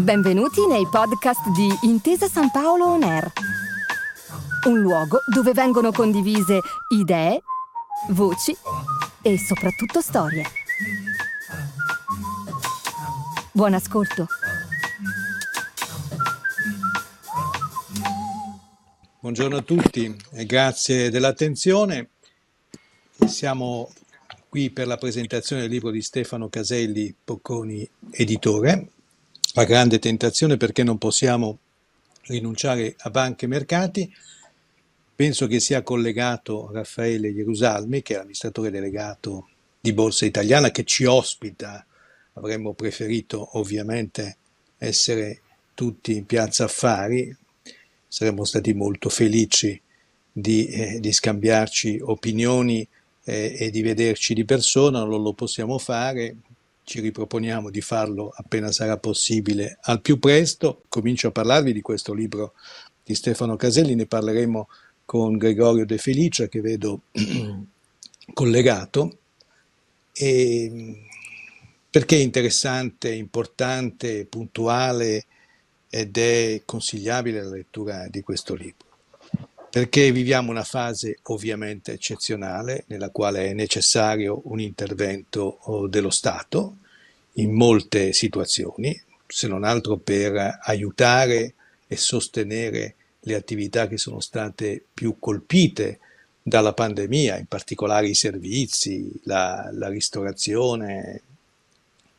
Benvenuti nei podcast di Intesa San Paolo On Air, un luogo dove vengono condivise idee, voci e soprattutto storie. Buon ascolto. Buongiorno a tutti e grazie dell'attenzione. Siamo qui per la presentazione del libro di Stefano Caselli, Bocconi, editore. La grande tentazione perché non possiamo rinunciare a banche e mercati. Penso che sia collegato Raffaele Ierusalmi, che è l'amministratore delegato di Borsa Italiana, che ci ospita. Avremmo preferito ovviamente essere tutti in piazza affari, saremmo stati molto felici di, eh, di scambiarci opinioni eh, e di vederci di persona, non lo possiamo fare, ci riproponiamo di farlo appena sarà possibile al più presto. Comincio a parlarvi di questo libro di Stefano Caselli, ne parleremo con Gregorio De Felicia che vedo collegato. E perché è interessante, importante, puntuale ed è consigliabile la lettura di questo libro? Perché viviamo una fase ovviamente eccezionale nella quale è necessario un intervento oh, dello Stato in molte situazioni, se non altro per aiutare e sostenere le attività che sono state più colpite dalla pandemia, in particolare i servizi, la, la ristorazione,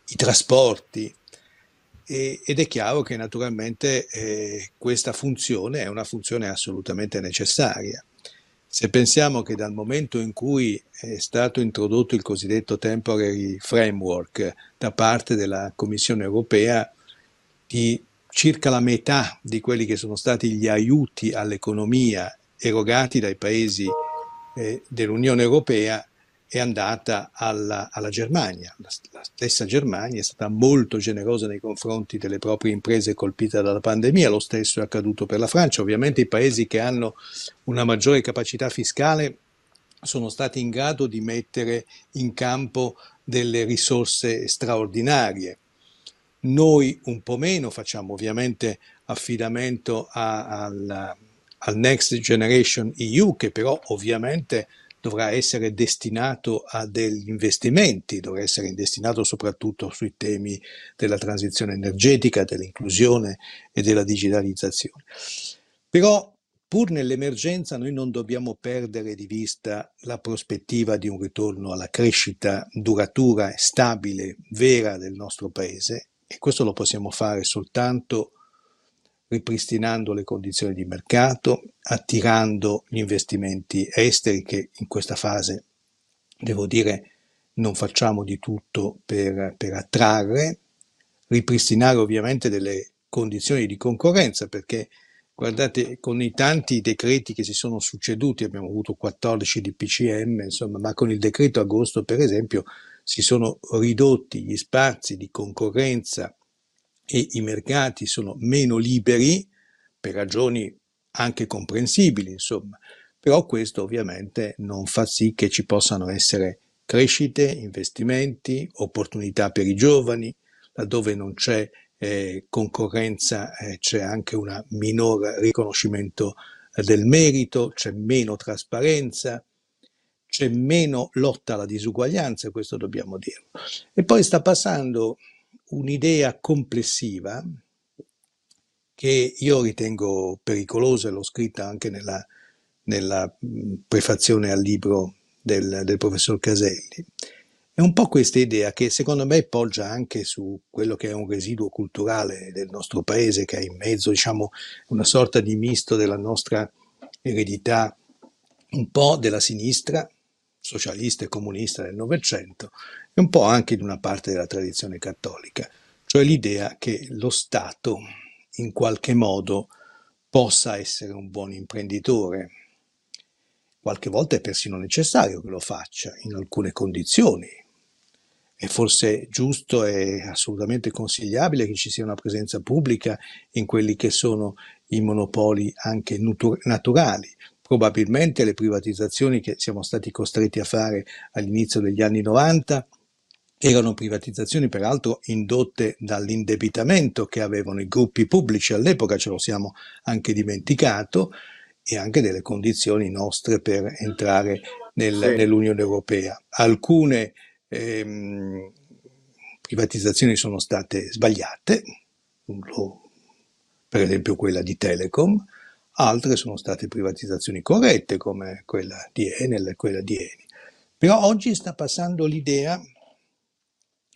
i trasporti, e, ed è chiaro che naturalmente eh, questa funzione è una funzione assolutamente necessaria. Se pensiamo che dal momento in cui è stato introdotto il cosiddetto temporary framework da parte della Commissione europea, di circa la metà di quelli che sono stati gli aiuti all'economia erogati dai paesi eh, dell'Unione Europea è andata alla, alla Germania. La, la, stessa Germania è stata molto generosa nei confronti delle proprie imprese colpite dalla pandemia, lo stesso è accaduto per la Francia. Ovviamente i paesi che hanno una maggiore capacità fiscale sono stati in grado di mettere in campo delle risorse straordinarie. Noi un po' meno facciamo ovviamente affidamento a, al, al Next Generation EU che però ovviamente dovrà essere destinato a degli investimenti, dovrà essere destinato soprattutto sui temi della transizione energetica, dell'inclusione e della digitalizzazione. Però pur nell'emergenza noi non dobbiamo perdere di vista la prospettiva di un ritorno alla crescita duratura stabile, vera del nostro Paese e questo lo possiamo fare soltanto ripristinando le condizioni di mercato, attirando gli investimenti esteri che in questa fase, devo dire, non facciamo di tutto per, per attrarre, ripristinare ovviamente delle condizioni di concorrenza perché guardate con i tanti decreti che si sono succeduti abbiamo avuto 14 di PCM insomma ma con il decreto agosto per esempio si sono ridotti gli spazi di concorrenza e i mercati sono meno liberi per ragioni anche comprensibili, insomma. Però questo ovviamente non fa sì che ci possano essere crescite, investimenti, opportunità per i giovani, laddove non c'è eh, concorrenza eh, c'è anche un minor riconoscimento eh, del merito, c'è meno trasparenza, c'è meno lotta alla disuguaglianza, questo dobbiamo dirlo. E poi sta passando un'idea complessiva che io ritengo pericolosa, l'ho scritta anche nella, nella prefazione al libro del, del, professor Caselli. È un po' questa idea che secondo me poggia anche su quello che è un residuo culturale del nostro paese, che è in mezzo, diciamo, una sorta di misto della nostra eredità, un po' della sinistra, socialista e comunista del Novecento e un po' anche di una parte della tradizione cattolica, cioè l'idea che lo Stato in qualche modo possa essere un buon imprenditore. Qualche volta è persino necessario che lo faccia in alcune condizioni. È forse giusto e assolutamente consigliabile che ci sia una presenza pubblica in quelli che sono i monopoli anche naturali, probabilmente le privatizzazioni che siamo stati costretti a fare all'inizio degli anni 90 Erano privatizzazioni peraltro indotte dall'indebitamento che avevano i gruppi pubblici all'epoca, ce lo siamo anche dimenticato, e anche delle condizioni nostre per entrare nel, sì. nell'Unione Europea. Alcune ehm, privatizzazioni sono state sbagliate, per esempio quella di Telecom, altre sono state privatizzazioni corrette come quella di Enel e quella di Eni. Però oggi sta passando l'idea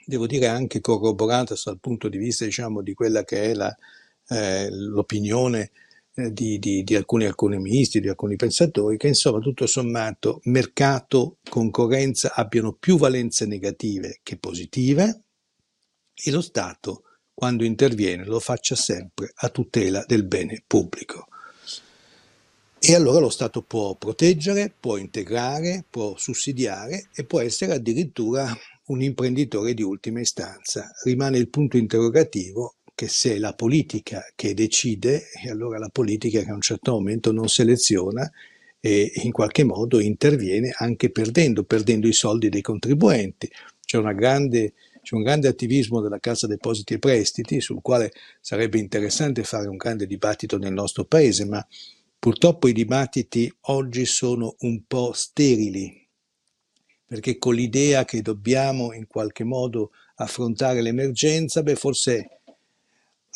devo dire anche corroborata dal punto di vista diciamo, di quella che è la, eh, l'opinione eh, di, di, di, alcuni economisti, di alcuni pensatori, che insomma tutto sommato mercato, concorrenza abbiano più valenze negative che positive e lo Stato quando interviene lo faccia sempre a tutela del bene pubblico. E allora lo Stato può proteggere, può integrare, può sussidiare e può essere addirittura un imprenditore di ultima istanza. Rimane il punto interrogativo che se è la politica che decide, e allora la politica che a un certo momento non seleziona e in qualche modo interviene anche perdendo, perdendo i soldi dei contribuenti. C'è, grande, c'è un grande attivismo della Cassa Depositi e Prestiti sul quale sarebbe interessante fare un grande dibattito nel nostro paese, ma purtroppo i dibattiti oggi sono un po' sterili, perché con l'idea che dobbiamo in qualche modo affrontare l'emergenza, beh, forse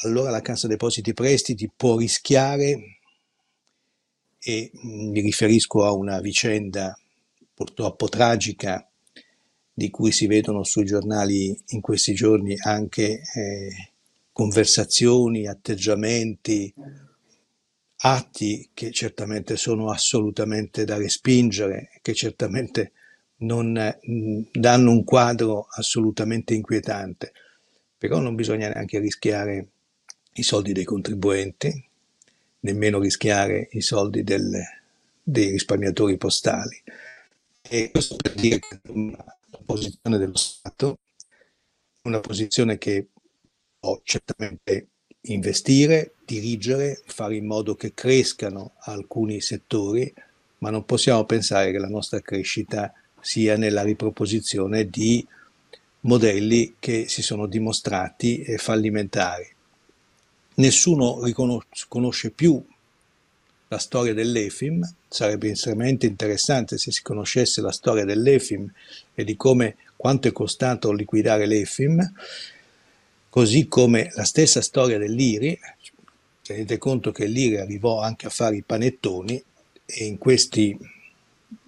allora la Cassa Depositi Prestiti può rischiare, e mi riferisco a una vicenda purtroppo tragica di cui si vedono sui giornali in questi giorni anche eh, conversazioni, atteggiamenti, atti che certamente sono assolutamente da respingere, che certamente non mm, danno un quadro assolutamente inquietante, però non bisogna neanche rischiare i soldi dei contribuenti, nemmeno rischiare i soldi del, dei risparmiatori postali. E questo per dire che la posizione dello Stato una posizione che può certamente investire, dirigere, fare in modo che crescano alcuni settori, ma non possiamo pensare che la nostra crescita sia nella riproposizione di modelli che si sono dimostrati fallimentari. Nessuno conosce più la storia dell'EFIM, sarebbe estremamente interessante se si conoscesse la storia dell'EFIM e di come quanto è costato liquidare l'EFIM, così come la stessa storia dell'IRI, tenete conto che l'IRI arrivò anche a fare i panettoni e in questi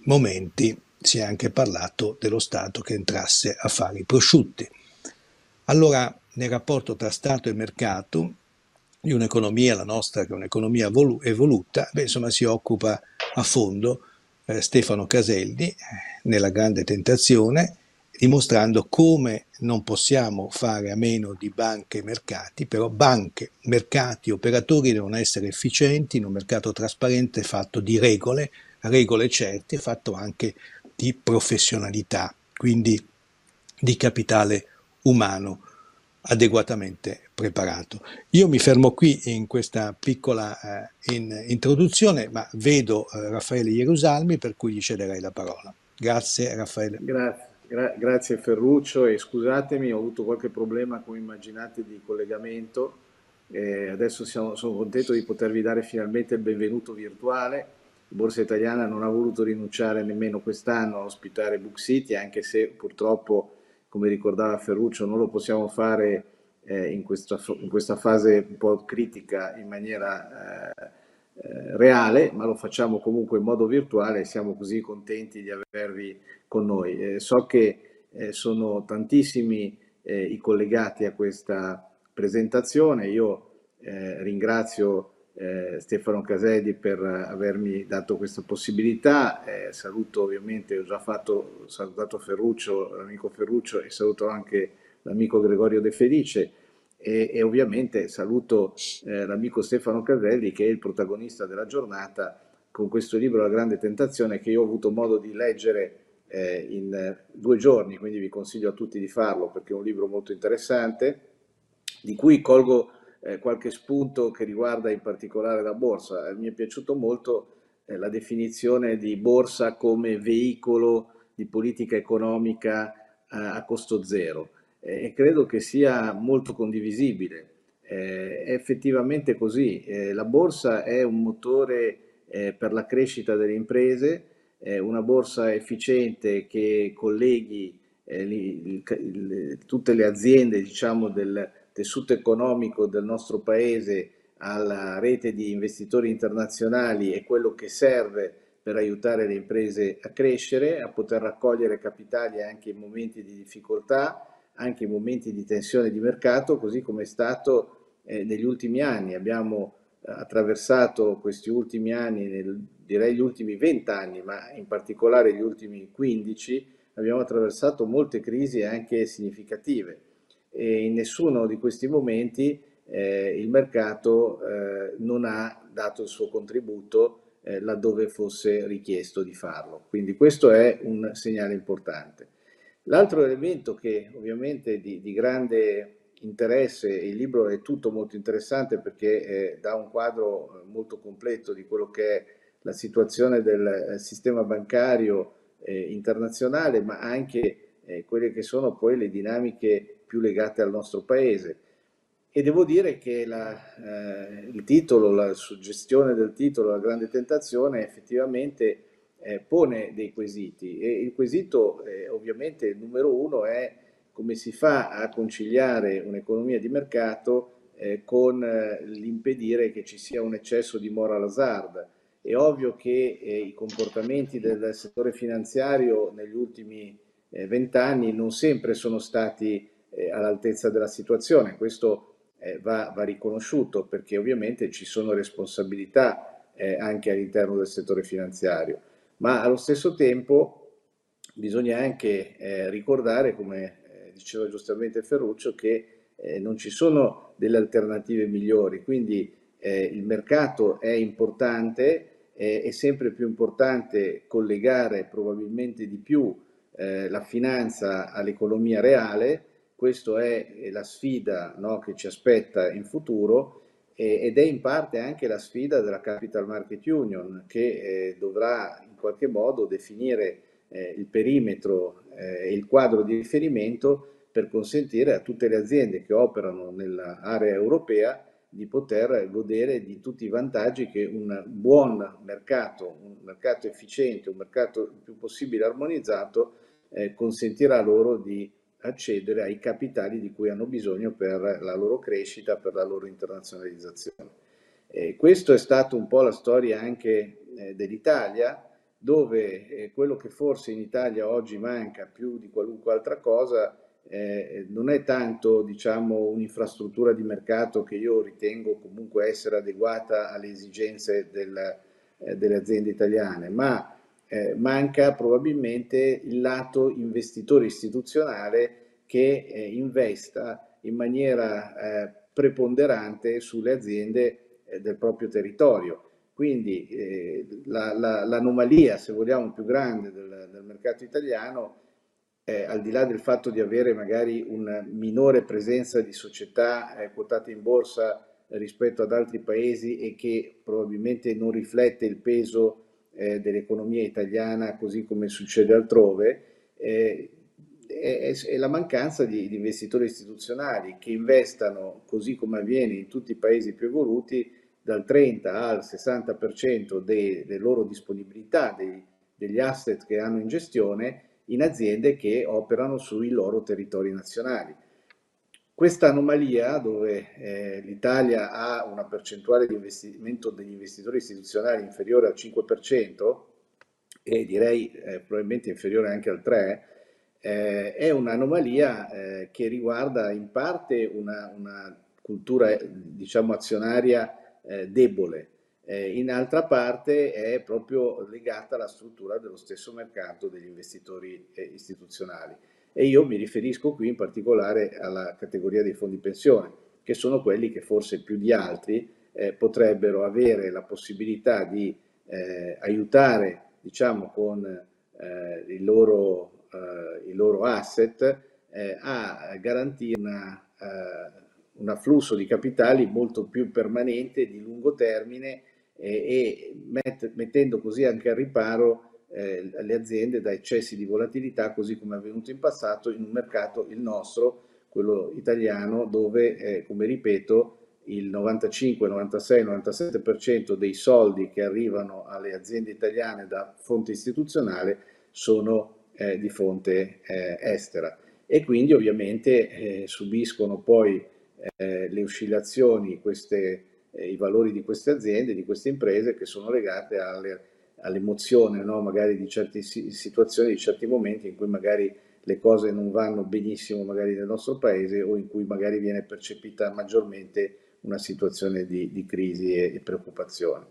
momenti si è anche parlato dello Stato che entrasse a fare i prosciutti. Allora, nel rapporto tra Stato e mercato, di un'economia, la nostra, che è un'economia evoluta, beh, insomma, si occupa a fondo eh, Stefano Caselli eh, nella grande tentazione, dimostrando come non possiamo fare a meno di banche e mercati, però banche, mercati, operatori devono essere efficienti in un mercato trasparente fatto di regole, regole certe, fatto anche di professionalità, quindi di capitale umano adeguatamente preparato. Io mi fermo qui in questa piccola eh, in, introduzione, ma vedo eh, Raffaele Ierusalmi, per cui gli cederei la parola. Grazie Raffaele. Grazie, gra- grazie Ferruccio e scusatemi, ho avuto qualche problema, come immaginate, di collegamento. Eh, adesso siamo, sono contento di potervi dare finalmente il benvenuto virtuale Borsa Italiana non ha voluto rinunciare nemmeno quest'anno a ospitare Book City, anche se purtroppo, come ricordava Ferruccio, non lo possiamo fare eh, in, questa, in, questa, fase un po' critica in maniera eh, eh, reale, ma lo facciamo comunque in modo virtuale e siamo così contenti di avervi con noi. Eh, so che eh, sono tantissimi i collegati a questa presentazione, io ringrazio eh, Stefano Casedi per avermi dato questa possibilità. Eh, saluto ovviamente, ho già fatto, salutato Ferruccio, l'amico Ferruccio e saluto anche l'amico Gregorio De Felice e, e ovviamente saluto eh, l'amico Stefano Caselli che è il protagonista della giornata con questo libro La grande tentazione che io ho avuto modo di leggere eh, in due giorni, quindi vi consiglio a tutti di farlo perché è un libro molto interessante di cui colgo eh, qualche spunto che riguarda in particolare la borsa. Eh, mi è piaciuto molto eh, la definizione di borsa come veicolo di politica economica a, costo zero e credo che sia molto condivisibile. È effettivamente così, la borsa è un motore per la crescita delle imprese, è una borsa efficiente che colleghi tutte le aziende diciamo, del tessuto economico del nostro paese alla rete di investitori internazionali è quello che serve per aiutare le imprese a crescere, a poter raccogliere capitali anche in momenti di difficoltà, anche in momenti di tensione di mercato, così come è stato eh, negli ultimi anni. Abbiamo eh, attraversato questi ultimi anni, nel, direi gli ultimi 20 anni, ma in particolare gli ultimi 15, abbiamo attraversato molte crisi anche significative e in nessuno di questi momenti eh, il mercato eh, non ha dato il suo contributo eh, laddove fosse richiesto di farlo. Quindi questo è un segnale importante. L'altro elemento che ovviamente di, di grande interesse, il libro è tutto molto interessante perché eh, dà un quadro molto completo di quello che è la situazione del eh, sistema bancario eh, internazionale, ma anche eh, quelle che sono poi le dinamiche più legate al nostro paese. E devo dire che la, eh, il titolo, la suggestione del titolo, La grande tentazione, effettivamente eh, pone dei quesiti. E il quesito, eh, ovviamente, il numero uno è come si fa a conciliare un'economia di mercato eh, con eh, l'impedire che ci sia un eccesso di moral hazard. È ovvio che eh, i comportamenti del settore finanziario negli ultimi vent'anni non sempre sono stati all'altezza della situazione. Questo eh, va, va, riconosciuto perché ovviamente ci sono responsabilità eh, anche all'interno del settore finanziario, ma allo stesso tempo bisogna anche eh, ricordare, come eh, diceva giustamente Ferruccio, che eh, non ci sono delle alternative migliori, quindi eh, il mercato è importante, è sempre più importante collegare probabilmente di più la finanza all'economia reale, questa è la sfida no, che ci aspetta in futuro ed è in parte anche la sfida della Capital Market Union che eh, dovrà in qualche modo definire eh, il perimetro eh, e il quadro di riferimento per consentire a tutte le aziende che operano nell'area europea di poter godere di tutti i vantaggi che un buon mercato, un mercato efficiente, un mercato il più possibile armonizzato eh, consentirà loro di accedere ai capitali di cui hanno bisogno per la loro crescita, per la loro internazionalizzazione. E questo è stato un po' la storia anche eh, dell'Italia, dove eh, quello che forse in Italia oggi manca più di qualunque altra cosa eh, non è tanto diciamo, un'infrastruttura di mercato che io ritengo comunque essere adeguata alle esigenze del, eh, delle aziende italiane, ma eh, manca probabilmente il lato investitore istituzionale che eh, investa in maniera eh, preponderante sulle aziende eh, del proprio territorio. Quindi eh, la, la, l'anomalia, se vogliamo, più grande del, del mercato italiano eh, al di là del fatto di avere magari una minore presenza di società quotate in borsa rispetto ad altri paesi e che probabilmente non riflette il peso eh, dell'economia italiana così come succede altrove, eh, è, è, la mancanza di, di, investitori istituzionali che investano, così come avviene in tutti i paesi più evoluti, dal 30 al 60% delle loro disponibilità, dei, degli asset che hanno in gestione, in aziende che operano sui loro territori nazionali. Questa anomalia, dove eh, l'Italia ha una percentuale di investimento degli investitori istituzionali inferiore al 5% e direi eh, probabilmente inferiore anche al 3%, eh, è un'anomalia eh, che riguarda in parte una, una cultura diciamo azionaria eh, debole, eh, in altra parte è proprio legata alla struttura dello stesso mercato degli investitori istituzionali e io mi riferisco qui in particolare alla categoria dei fondi pensione, che sono quelli che forse più di altri eh, potrebbero avere la possibilità di eh, aiutare, diciamo, con eh, il loro, eh, i loro asset eh, a garantire una, eh, un afflusso di capitali molto più permanente, di lungo termine e met mettendo così anche al riparo eh, le aziende da eccessi di volatilità, così come è avvenuto in passato in un mercato, il nostro, quello italiano, dove, eh, come ripeto, il 95, 96, 97% dei soldi che arrivano alle aziende italiane da fonte istituzionale sono eh, di fonte eh, estera. E quindi ovviamente eh, subiscono poi eh, le oscillazioni, queste, i valori di queste aziende, di queste imprese che sono legate alle, all'emozione no? magari di certe situazioni, di certi momenti in cui magari le cose non vanno benissimo magari nel nostro paese o in cui magari viene percepita maggiormente una situazione di, di crisi e, e, preoccupazione.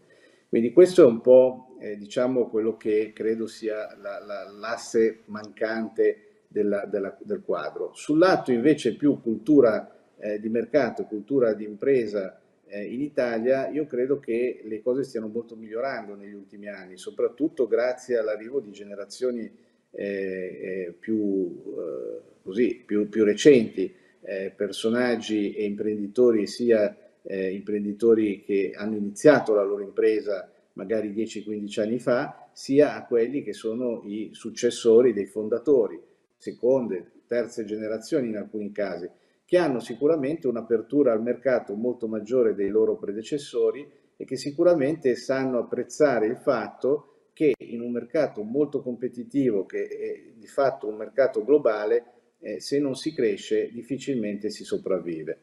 Quindi questo è un po' eh, diciamo quello che credo sia la, la, l'asse mancante della, della, del quadro. Sul lato invece più cultura eh, di mercato, cultura di impresa eh, in Italia, io credo che le cose stiano molto migliorando negli ultimi anni, soprattutto grazie all'arrivo di generazioni eh, eh, più, eh, così, più, più recenti, eh, personaggi e imprenditori, sia imprenditori che hanno iniziato la loro impresa magari 10-15 anni fa, sia a quelli che sono i successori dei fondatori, seconde, terze generazioni in alcuni casi, che hanno sicuramente un'apertura al mercato molto maggiore dei loro predecessori e che sicuramente sanno apprezzare il fatto che in un mercato molto competitivo, che è di fatto un mercato globale, eh, se non si cresce difficilmente si sopravvive.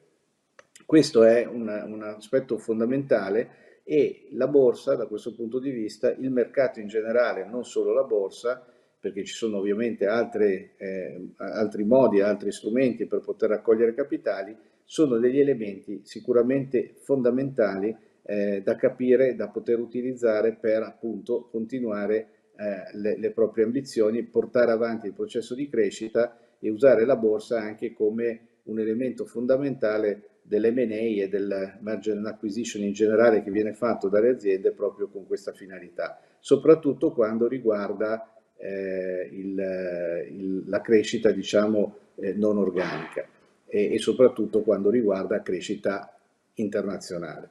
Questo è un, un aspetto fondamentale e la borsa da questo punto di vista, il mercato in generale, non solo la borsa, perché ci sono ovviamente altre, eh, altri modi, altri strumenti per poter raccogliere capitali, sono degli elementi sicuramente fondamentali eh, da capire, da poter utilizzare per appunto continuare eh, le, le, proprie ambizioni, portare avanti il processo di crescita e usare la borsa anche come un elemento fondamentale dell'M&A e del and acquisition in generale che viene fatto dalle aziende proprio con questa finalità, soprattutto quando riguarda eh, il, il, la crescita diciamo eh, non organica e, e soprattutto quando riguarda crescita internazionale.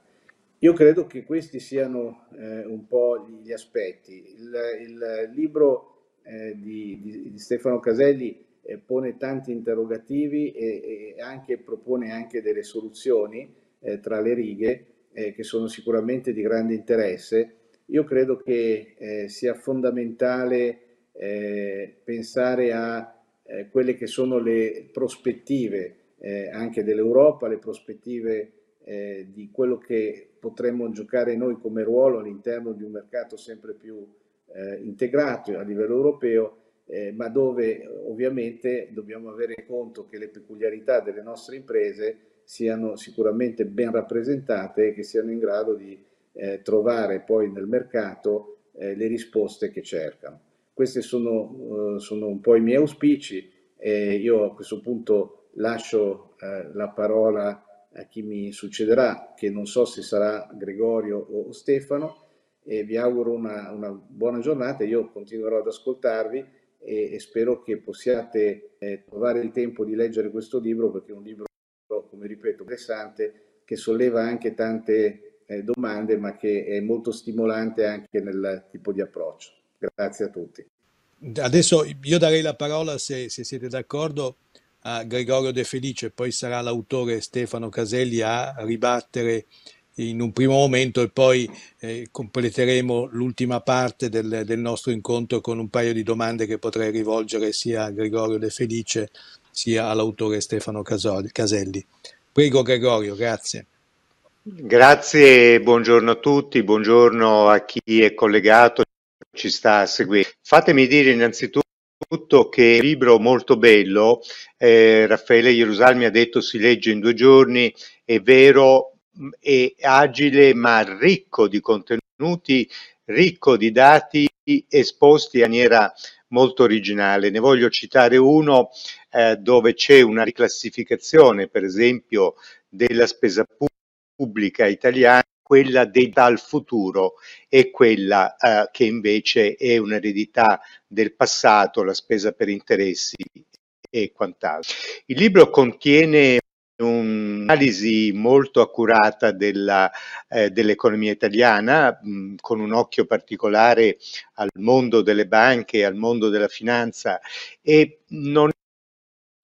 Io credo che questi siano eh, un po' gli aspetti. Il, il libro eh, di, di, di, Stefano Caselli eh, pone tanti interrogativi e, e, anche, propone anche delle soluzioni eh, tra le righe che sono sicuramente di grande interesse. Io credo che sia fondamentale pensare a quelle che sono le prospettive anche dell'Europa, le prospettive eh, di quello che potremmo giocare noi come ruolo all'interno di un mercato sempre più eh, integrato a livello europeo, eh, ma dove ovviamente dobbiamo avere conto che le peculiarità delle nostre imprese siano sicuramente ben rappresentate e che siano in grado di eh, trovare poi nel mercato eh, le risposte che cercano. Questi sono, uh, sono un po' i miei auspici e io a questo punto lascio uh, la parola a chi mi succederà, che non so se sarà Gregorio o Stefano, e vi auguro una, una buona giornata. Io continuerò ad ascoltarvi e, e spero che possiate eh, trovare il tempo di leggere questo libro perché è un libro, come ripeto, interessante, che solleva anche tante eh, domande, ma che è molto stimolante anche nel tipo di approccio. Grazie a tutti. Adesso io darei la parola, se, se siete d'accordo, a Gregorio De Felice, poi sarà l'autore Stefano Caselli a ribattere in un primo momento e poi eh, completeremo l'ultima parte del, del, nostro incontro con un paio di domande che potrei rivolgere sia a Gregorio De Felice sia all'autore Stefano Caselli. Prego Gregorio, grazie. Grazie, buongiorno a tutti, buongiorno a chi è collegato, ci sta seguire. Fatemi dire innanzitutto tutto che è un libro molto bello, eh, Raffaele Gerusalmi ha detto si legge in due giorni, è vero, è agile ma ricco di contenuti, ricco di dati esposti in maniera molto originale. Ne voglio citare uno eh, dove c'è una riclassificazione, per esempio, della spesa pubblica italiana quella data al futuro e quella eh, che invece è un'eredità del passato, la spesa per interessi e quant'altro. Il libro contiene un'analisi molto accurata della, eh, dell'economia italiana, mh, con un occhio particolare al mondo delle banche, al mondo della finanza e non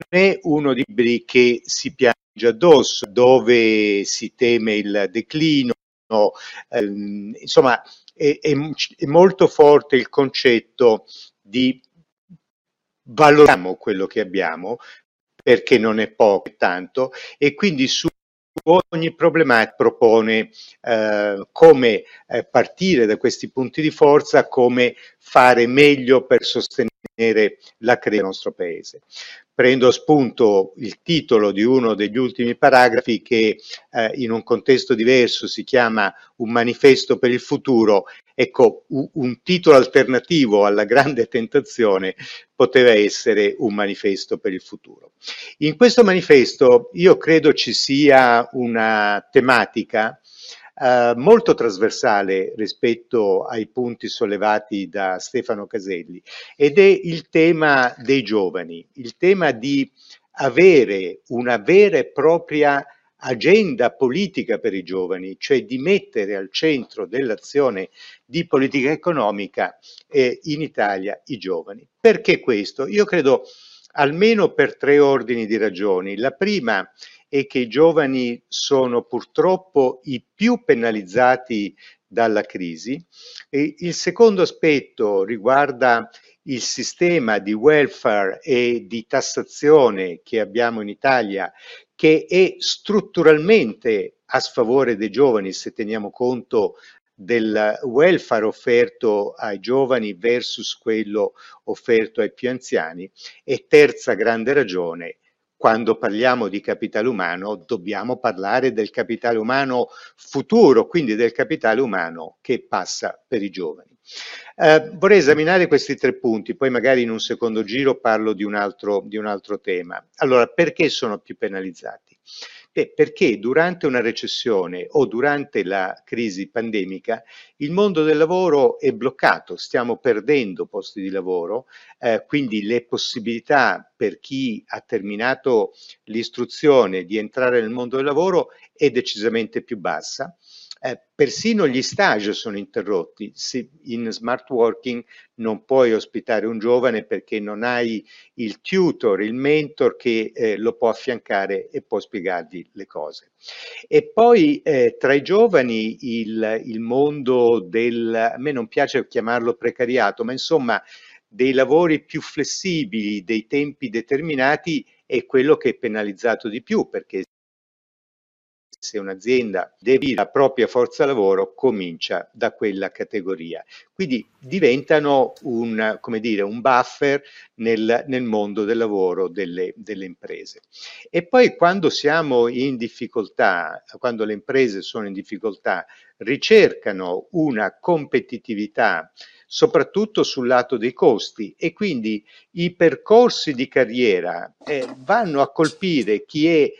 è uno dei libri che si piange addosso, dove si teme il declino, ehm, insomma è, è, è molto forte il concetto di valoriamo quello che abbiamo, perché non è poco tanto, e quindi su ogni problematica propone eh, come eh, partire da questi punti di forza, come fare meglio per sostenere la crescita del nostro paese prendo spunto il titolo di uno degli ultimi paragrafi che eh, in un contesto diverso si chiama Un manifesto per il futuro. Ecco, un, titolo alternativo alla grande tentazione poteva essere un manifesto per il futuro. In questo manifesto io credo ci sia una tematica eh, molto trasversale rispetto ai punti sollevati da Stefano Caselli ed è il tema dei giovani, il tema di avere una vera e propria agenda politica per i giovani, cioè di mettere al centro dell'azione di politica economica eh, in Italia i giovani. Perché questo? Io credo almeno per tre ordini di ragioni. La prima è che i giovani sono purtroppo i più penalizzati dalla crisi. E il secondo aspetto riguarda il sistema di welfare e di tassazione che abbiamo in Italia, che è strutturalmente a sfavore dei giovani se teniamo conto del welfare offerto ai giovani versus quello offerto ai più anziani. E terza grande ragione, quando parliamo di capitale umano dobbiamo parlare del capitale umano futuro, quindi del capitale umano che passa per i giovani. Eh, vorrei esaminare questi tre punti, poi magari in un secondo giro parlo di un altro, di un altro tema. Allora, perché sono più penalizzati? Beh, perché durante una recessione o durante la crisi pandemica il mondo del lavoro è bloccato, stiamo perdendo posti di lavoro, eh, quindi le possibilità per chi ha terminato l'istruzione di entrare nel mondo del lavoro è decisamente più bassa eh, persino gli stage sono interrotti. Se in smart working non puoi ospitare un giovane perché non hai il tutor, il mentor che eh, lo può affiancare e può spiegargli le cose. E poi eh, tra i giovani il, il mondo del, a me non piace chiamarlo precariato, ma insomma dei lavori più flessibili, dei tempi determinati è quello che è penalizzato di più perché se un'azienda deve la propria forza lavoro comincia da quella categoria. Quindi diventano un, dire, un buffer nel, nel mondo del lavoro delle, delle, imprese. E poi quando siamo in difficoltà, quando le imprese sono in difficoltà, ricercano una competitività soprattutto sul lato dei costi e quindi i percorsi di carriera eh, vanno a colpire chi è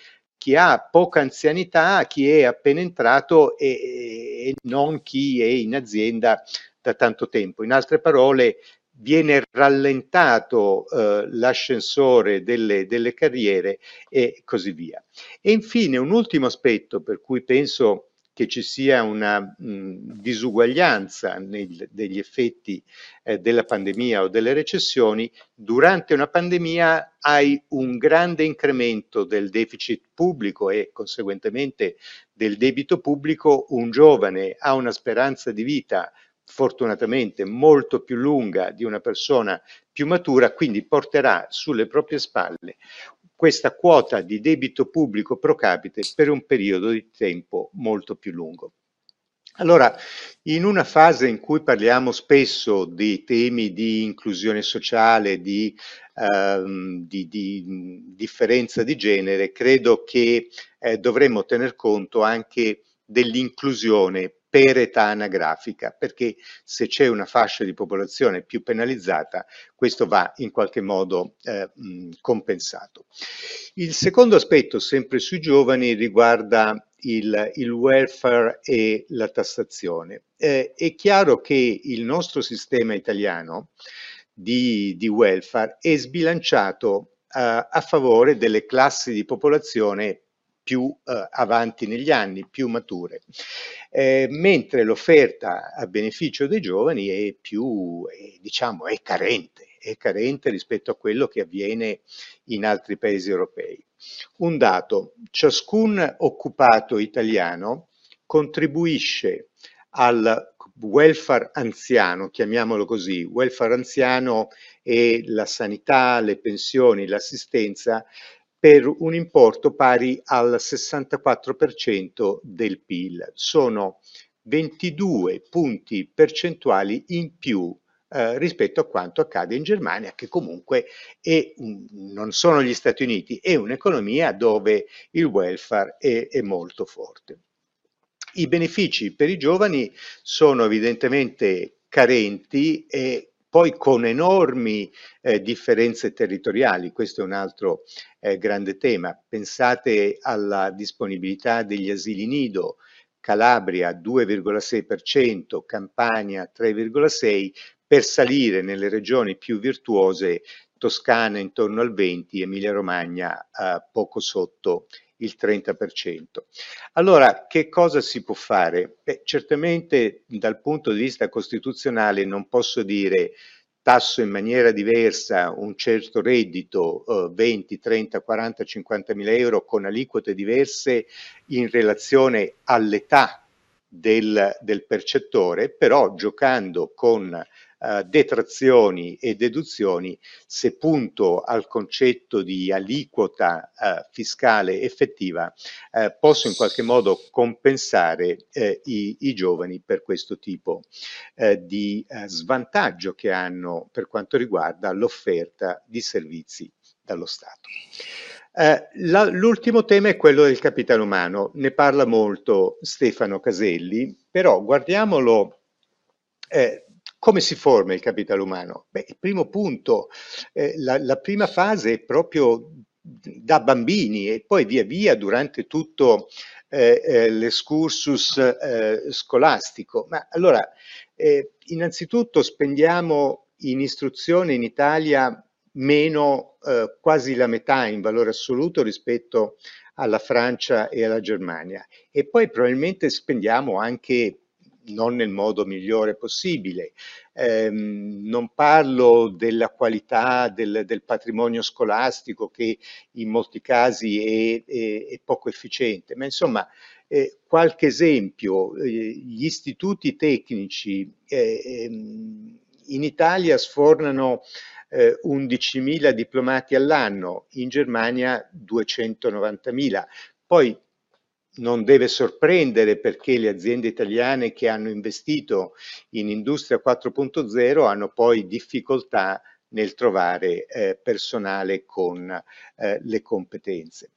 chi ha poca anzianità, chi è appena entrato e, e non chi è in azienda da tanto tempo. In altre parole, viene rallentato eh, l'ascensore delle, delle, carriere e così via. E infine un ultimo aspetto per cui penso che ci sia una mh, disuguaglianza nel, degli effetti eh, della pandemia o delle recessioni, durante una pandemia hai un grande incremento del deficit pubblico e conseguentemente del debito pubblico, un giovane ha una speranza di vita fortunatamente molto più lunga di una persona più matura, quindi porterà sulle proprie spalle questa quota di debito pubblico pro capite per un periodo di tempo molto più lungo. Allora, in una fase in cui parliamo spesso di temi di inclusione sociale, di, ehm, di, di differenza di genere, credo che eh, dovremmo tener conto anche dell'inclusione per età anagrafica, perché se c'è una fascia di popolazione più penalizzata, questo va in qualche modo eh, compensato. Il secondo aspetto, sempre sui giovani, riguarda il, il welfare e la tassazione. Eh, è chiaro che il nostro sistema italiano di, di welfare è sbilanciato eh, a favore delle classi di popolazione più eh, avanti negli anni, più mature, eh, mentre l'offerta a beneficio dei giovani è più, è, diciamo, è carente, è carente rispetto a quello che avviene in altri paesi europei. Un dato, ciascun occupato italiano contribuisce al welfare anziano, chiamiamolo così, welfare anziano è la sanità, le pensioni, l'assistenza, per un importo pari al 64% del PIL. Sono 22 punti percentuali in più eh, rispetto a quanto accade in Germania, che comunque è, non sono gli Stati Uniti, è un'economia dove il welfare è, è molto forte. I benefici per i giovani sono evidentemente carenti e poi con enormi eh, differenze territoriali, questo è un altro eh, grande tema. Pensate alla disponibilità degli asili nido, Calabria 2,6%, Campania 3,6%, per salire nelle regioni più virtuose, Toscana intorno al 20%, Emilia-Romagna eh, poco sotto il 30%. Allora, che cosa si può fare? Beh, certamente dal punto di vista costituzionale non posso dire tasso in maniera diversa un certo reddito, eh, 20, 30, 40, 50 mila euro con aliquote diverse in relazione all'età del, del percettore, però giocando con eh, detrazioni e deduzioni, se punto al concetto di aliquota eh, fiscale effettiva, eh, posso in qualche modo compensare eh, i, i, giovani per questo tipo eh, di svantaggio che hanno per quanto riguarda l'offerta di servizi dallo Stato. Eh, la, l'ultimo tema è quello del capitale umano, ne parla molto Stefano Caselli, però guardiamolo eh, come si forma il capitale umano? Beh, il primo punto, eh, la, la, prima fase è proprio da bambini e poi via via durante tutto eh, eh, l'escursus eh, scolastico. Ma allora, eh, innanzitutto spendiamo in istruzione in Italia meno eh, quasi la metà in valore assoluto rispetto alla Francia e alla Germania e poi probabilmente spendiamo anche non nel modo migliore possibile. Eh, non parlo della qualità del, del, patrimonio scolastico che in molti casi è, è, è poco efficiente, ma insomma eh, qualche esempio, eh, gli istituti tecnici eh, ehm, in Italia sfornano 11.000 eh, diplomati all'anno, in Germania 290.000. Poi non deve sorprendere perché le aziende italiane che hanno investito in industria 4.0 hanno poi difficoltà nel trovare eh, personale con eh, le competenze.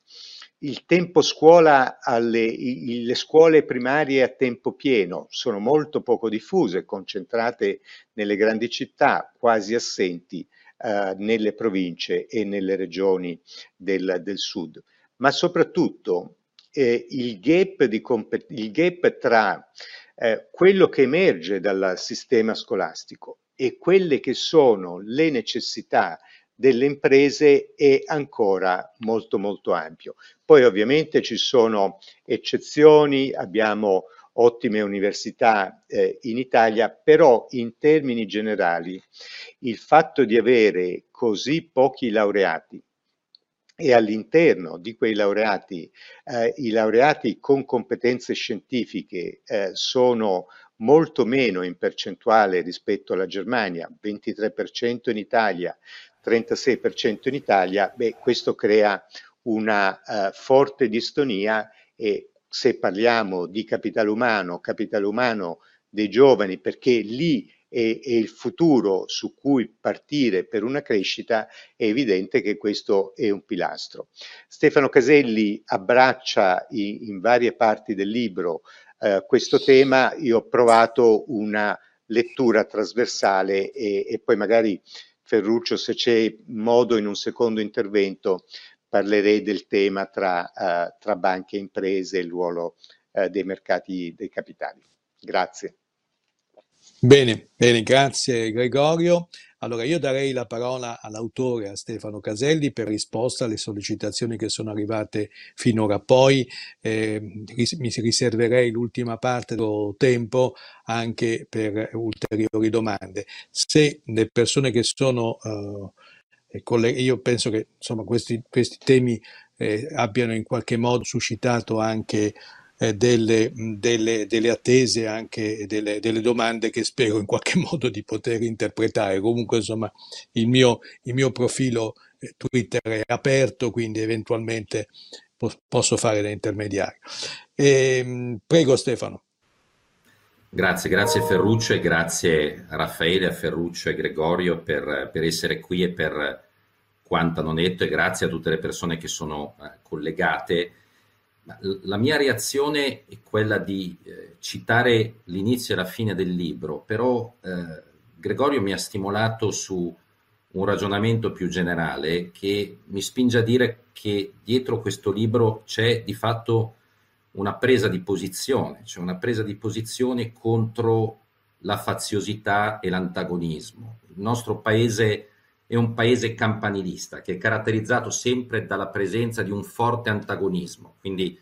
Il tempo scuola alle i, le scuole primarie a tempo pieno sono molto poco diffuse, concentrate nelle grandi città, quasi assenti eh, nelle province e nelle regioni del, del sud. Ma soprattutto eh, il, gap di il, gap tra eh, quello che emerge dal sistema scolastico e quelle che sono le necessità delle imprese è ancora molto molto ampio. Poi ovviamente ci sono eccezioni, abbiamo ottime università eh, in Italia, però in termini generali il fatto di avere così pochi laureati e all'interno di quei laureati, eh, i laureati con competenze scientifiche eh, sono molto meno in percentuale rispetto alla Germania, 23% in Italia, 36% in Italia, beh, questo crea una uh, forte distonia e se parliamo di capitale umano, capitale umano dei giovani, perché lì e, e, il futuro su cui partire per una crescita, è evidente che questo è un pilastro. Stefano Caselli abbraccia in, in varie parti del libro eh, questo tema, io ho provato una lettura trasversale e, e poi magari Ferruccio se c'è modo in un secondo intervento parlerei del tema tra, uh, tra banche e imprese e il ruolo uh, dei mercati dei capitali. Grazie. Bene, bene, grazie Gregorio. Allora io darei la parola all'autore, a Stefano Caselli, per risposta alle sollecitazioni che sono arrivate finora. Poi eh, mi riserverei l'ultima parte del tempo anche per ulteriori domande. Se le persone che sono... Uh, io penso che insomma, questi, questi temi eh, abbiano in qualche modo suscitato anche eh, delle, delle, delle, attese, anche delle, delle, domande che spero in qualche modo di poter interpretare. Comunque, insomma, il mio, il mio profilo eh, Twitter è aperto, quindi eventualmente po- posso fare da intermediario. E, ehm, prego Stefano. Grazie, grazie Ferruccio e grazie Raffaele, a Ferruccio e Gregorio per, per essere qui e per quanto hanno detto e grazie a tutte le persone che sono eh, collegate. La mia reazione è quella di eh, citare l'inizio e la fine del libro, però eh, Gregorio mi ha stimolato su un ragionamento più generale che mi spinge a dire che dietro questo libro c'è di fatto una presa di posizione, cioè una presa di posizione contro la faziosità e l'antagonismo. Il nostro paese è un paese campanilista che è caratterizzato sempre dalla presenza di un forte antagonismo, quindi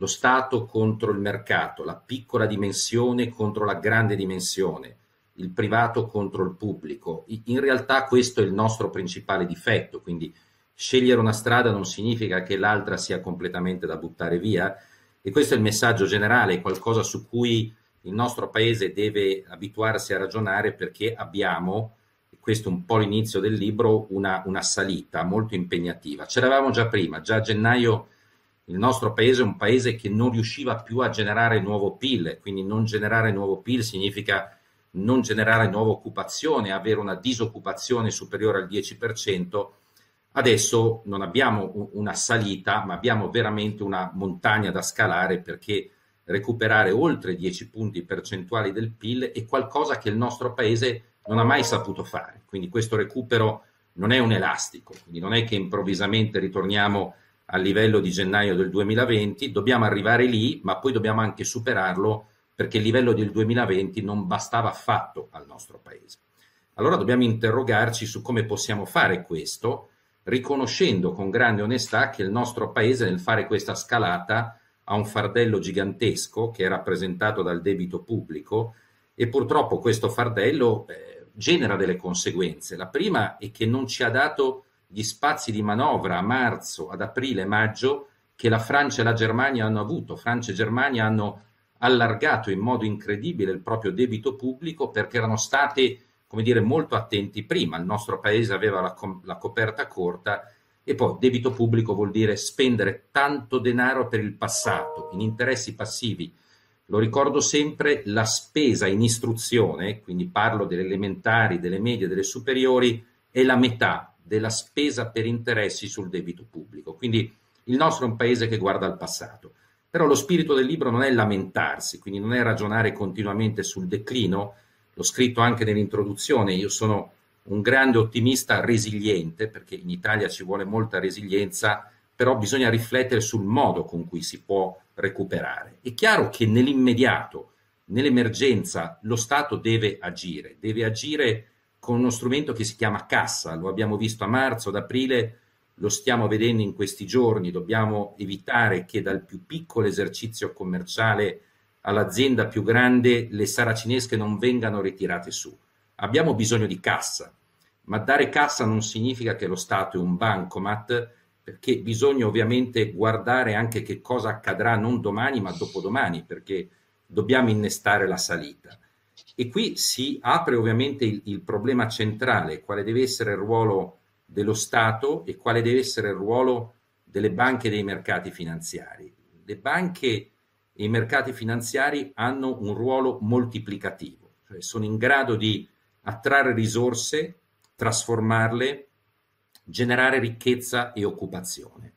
lo Stato contro il mercato, la piccola dimensione contro la grande dimensione, il privato contro il pubblico. In realtà questo è il nostro principale difetto, quindi scegliere una strada non significa che l'altra sia completamente da buttare via e questo è il messaggio generale, qualcosa su cui il nostro paese deve abituarsi a ragionare perché abbiamo questo è un po' l'inizio del libro, una, una salita molto impegnativa. C'eravamo già prima, già a gennaio il nostro paese è un paese che non riusciva più a generare nuovo PIL, quindi non generare nuovo PIL significa non generare nuova occupazione, avere una disoccupazione superiore al 10%. Adesso non abbiamo una salita, ma abbiamo veramente una montagna da scalare perché recuperare oltre 10 punti percentuali del PIL è qualcosa che il nostro paese non ha mai saputo fare. Quindi questo recupero non è un elastico, quindi non è che improvvisamente ritorniamo al livello di gennaio del 2020, dobbiamo arrivare lì, ma poi dobbiamo anche superarlo perché il livello del 2020 non bastava affatto al nostro paese. Allora dobbiamo interrogarci su come possiamo fare questo, riconoscendo con grande onestà che il nostro paese nel fare questa scalata ha un fardello gigantesco che è rappresentato dal debito pubblico e purtroppo questo fardello eh, genera delle conseguenze. La prima è che non ci ha dato gli spazi di manovra a marzo, ad aprile, maggio che la Francia e la Germania hanno avuto. Francia e Germania hanno allargato in modo incredibile il proprio debito pubblico perché erano state, come dire, molto attenti prima. Il nostro paese aveva la, la coperta corta e poi debito pubblico vuol dire spendere tanto denaro per il passato in interessi passivi lo ricordo sempre, la spesa in istruzione, quindi parlo delle elementari, delle medie, delle superiori, è la metà della spesa per interessi sul debito pubblico. Quindi il nostro è un paese che guarda al passato. Però lo spirito del libro non è lamentarsi, quindi non è ragionare continuamente sul declino. L'ho scritto anche nell'introduzione, io sono un grande ottimista resiliente, perché in Italia ci vuole molta resilienza, però bisogna riflettere sul modo con cui si può recuperare. È chiaro che nell'immediato, nell'emergenza, lo Stato deve agire, deve agire con uno strumento che si chiama cassa, lo abbiamo visto a marzo, ad aprile, lo stiamo vedendo in questi giorni, dobbiamo evitare che dal più piccolo esercizio commerciale all'azienda più grande le saracinesche non vengano ritirate su. Abbiamo bisogno di cassa, ma dare cassa non significa che lo Stato è un bancomat perché bisogna ovviamente guardare anche che cosa accadrà non domani ma dopodomani, perché dobbiamo innestare la salita. E qui si apre ovviamente il, il problema centrale, quale deve essere il ruolo dello Stato e quale deve essere il ruolo delle banche e dei mercati finanziari. Le banche e i mercati finanziari hanno un ruolo moltiplicativo, cioè sono in grado di attrarre risorse, trasformarle generare ricchezza e occupazione.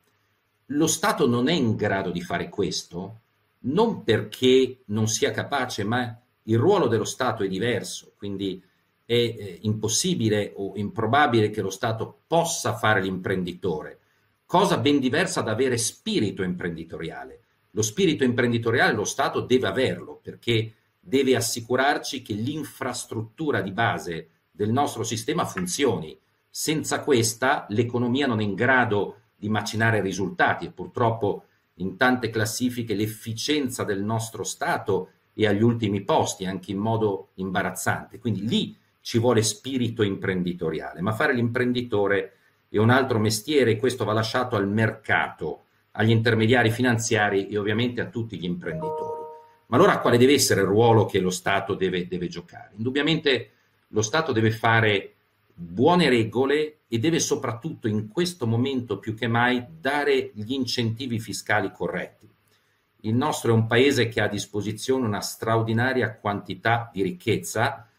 Lo Stato non è in grado di fare questo, non perché non sia capace, ma il ruolo dello Stato è diverso, quindi è eh, impossibile o improbabile che lo Stato possa fare l'imprenditore, cosa ben diversa da avere spirito imprenditoriale. Lo spirito imprenditoriale lo Stato deve averlo perché deve assicurarci che l'infrastruttura di base del nostro sistema funzioni. Senza questa l'economia non è in grado di macinare risultati e purtroppo in tante classifiche l'efficienza del nostro Stato è agli ultimi posti, anche in modo imbarazzante. Quindi lì ci vuole spirito imprenditoriale, ma fare l'imprenditore è un altro mestiere e questo va lasciato al mercato, agli intermediari finanziari e ovviamente a tutti gli imprenditori. Ma allora quale deve essere il ruolo che lo Stato deve, deve giocare? Indubbiamente lo Stato deve fare buone regole e deve soprattutto in questo momento più che mai dare gli incentivi fiscali corretti. Il nostro è un paese che ha a disposizione una straordinaria quantità di ricchezza,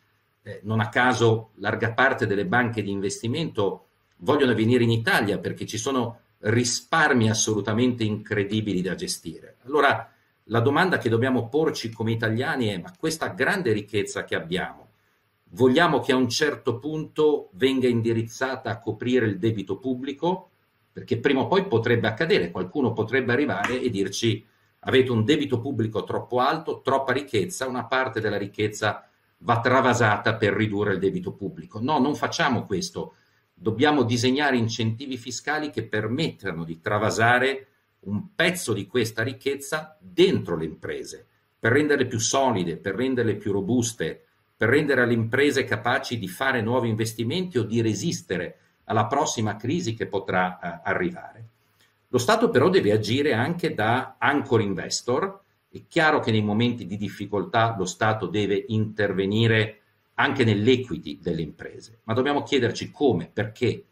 eh, non a caso larga parte delle banche di investimento vogliono venire in Italia perché ci sono risparmi assolutamente incredibili da gestire. Allora la domanda che dobbiamo porci come italiani è ma questa grande ricchezza che abbiamo, vogliamo che a un certo punto venga indirizzata a coprire il debito pubblico? Perché prima o poi potrebbe accadere, qualcuno potrebbe arrivare e dirci avete un debito pubblico troppo alto, troppa ricchezza, una parte della ricchezza va travasata per ridurre il debito pubblico. No, non facciamo questo. Dobbiamo disegnare incentivi fiscali che permettano di travasare un pezzo di questa ricchezza dentro le imprese, per renderle più solide, per renderle più robuste, per rendere le imprese capaci di fare nuovi investimenti o di resistere alla prossima crisi che potrà eh, arrivare. Lo Stato però deve agire anche da anchor investor. È chiaro che nei momenti di difficoltà lo Stato deve intervenire anche nell'equity delle imprese, ma dobbiamo chiederci come, perché.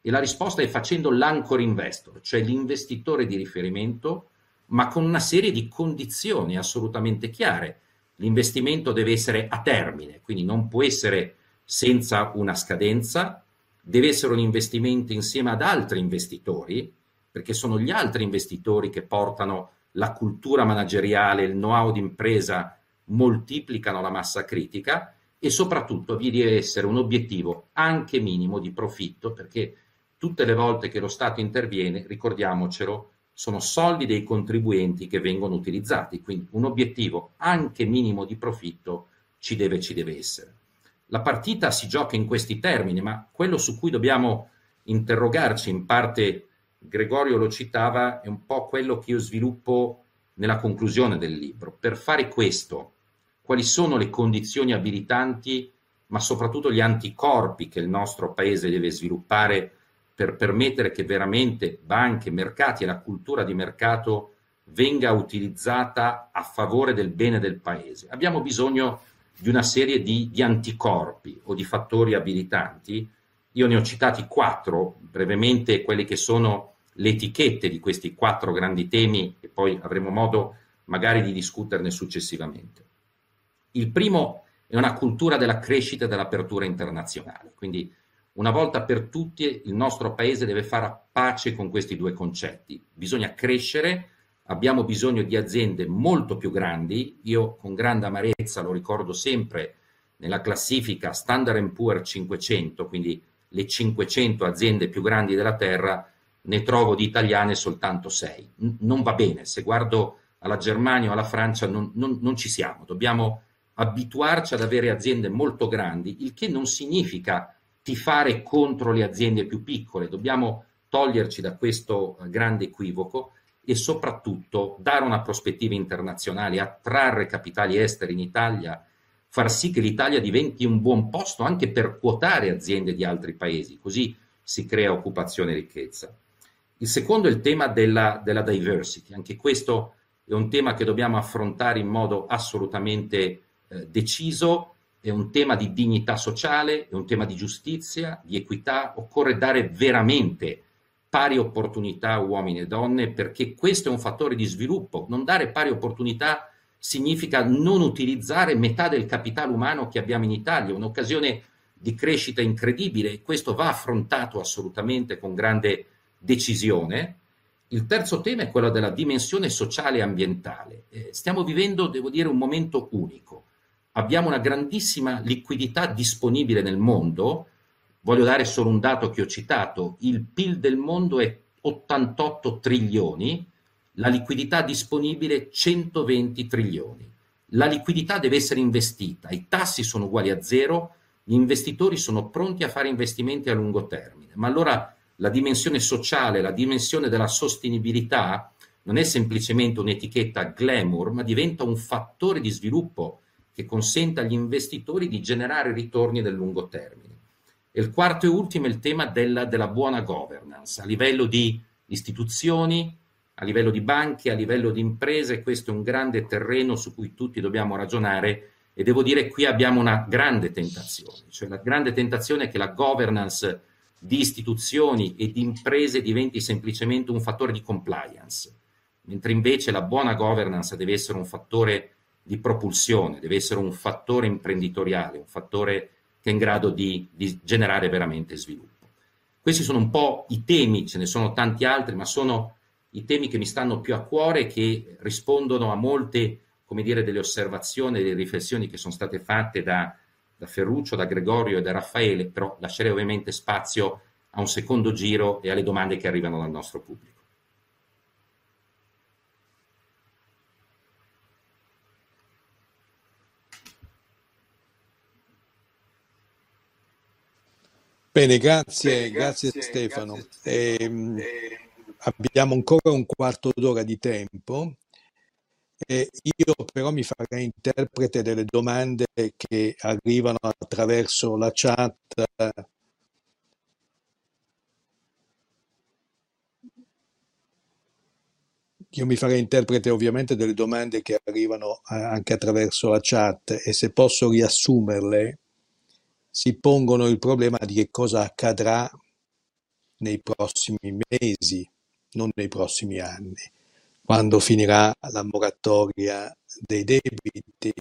E la risposta è facendo l'anchor investor, cioè l'investitore di riferimento, ma con una serie di condizioni assolutamente chiare. L'investimento deve essere a termine, quindi non può essere senza una scadenza, deve essere un investimento insieme ad altri investitori, perché sono gli altri investitori che portano la cultura manageriale, il know-how d'impresa, moltiplicano la massa critica e soprattutto vi deve essere un obiettivo anche minimo di profitto, perché tutte le volte che lo Stato interviene, ricordiamocelo, sono soldi dei contribuenti che vengono utilizzati, quindi un obiettivo anche minimo di profitto ci deve, ci deve essere. La partita si gioca in questi termini, ma quello su cui dobbiamo interrogarci in parte Gregorio lo citava, è un po' quello che io sviluppo nella conclusione del libro. Per fare questo, quali sono le condizioni abilitanti, ma soprattutto gli anticorpi che il nostro paese deve sviluppare per permettere che veramente banche, mercati e la cultura di mercato venga utilizzata a favore del bene del paese. Abbiamo bisogno di una serie di, di anticorpi o di fattori abilitanti. Io ne ho citati quattro, brevemente quelli che sono le etichette di questi quattro grandi temi e poi avremo modo magari di discuterne successivamente. Il primo è una cultura della crescita e dell'apertura internazionale, quindi una volta per tutti il nostro paese deve fare pace con questi due concetti. Bisogna crescere, abbiamo bisogno di aziende molto più grandi, io con grande amarezza lo ricordo sempre nella classifica Standard Poor's 500, quindi le 500 aziende più grandi della Terra, ne trovo di italiane soltanto sei. N- non va bene, se guardo alla Germania o alla Francia non, non, non ci siamo, dobbiamo abituarci ad avere aziende molto grandi, il che non significa tifare contro le aziende più piccole, dobbiamo toglierci da questo eh, grande equivoco e soprattutto dare una prospettiva internazionale, attrarre capitali esteri in Italia, far sì che l'Italia diventi un buon posto anche per quotare aziende di altri paesi, così si crea occupazione e ricchezza. Il secondo è il tema della, della diversity, anche questo è un tema che dobbiamo affrontare in modo assolutamente eh, deciso, è un tema di dignità sociale, è un tema di giustizia, di equità, occorre dare veramente pari opportunità a uomini e donne perché questo è un fattore di sviluppo. Non dare pari opportunità significa non utilizzare metà del capitale umano che abbiamo in Italia, un'occasione di crescita incredibile e questo va affrontato assolutamente con grande decisione. Il terzo tema è quello della dimensione sociale e ambientale. Eh, stiamo vivendo, devo dire, un momento unico. Abbiamo una grandissima liquidità disponibile nel mondo. Voglio dare solo un dato che ho citato. Il PIL del mondo è 88 trilioni, la liquidità disponibile 120 trilioni. La liquidità deve essere investita, i tassi sono uguali a zero, gli investitori sono pronti a fare investimenti a lungo termine. Ma allora la dimensione sociale, la dimensione della sostenibilità non è semplicemente un'etichetta glamour, ma diventa un fattore di sviluppo che consente agli investitori di generare ritorni nel lungo termine. E il quarto e ultimo è il tema della, della buona governance a livello di istituzioni, a livello di banche, a livello di imprese. Questo è un grande terreno su cui tutti dobbiamo ragionare e devo dire qui abbiamo una grande tentazione, cioè la grande tentazione è che la governance di istituzioni e di imprese diventi semplicemente un fattore di compliance, mentre invece la buona governance deve essere un fattore di propulsione, deve essere un fattore imprenditoriale, un fattore che è in grado di, di generare veramente sviluppo. Questi sono un po' i temi, ce ne sono tanti altri, ma sono i temi che mi stanno più a cuore e che rispondono a molte come dire, delle osservazioni, delle riflessioni che sono state fatte da, da Ferruccio, da Gregorio e da Raffaele, però lascerei ovviamente spazio a un secondo giro e alle domande che arrivano dal nostro pubblico. Bene, grazie, Bene, grazie, grazie Stefano. Grazie. Eh, abbiamo ancora un quarto d'ora di tempo e io però mi farei interprete delle domande che arrivano attraverso la chat. Io mi farei interprete ovviamente delle domande che arrivano anche attraverso la chat e se posso riassumerle, si pongono il problema di che cosa accadrà nei prossimi mesi, non nei prossimi anni quando finirà la moratoria dei debiti,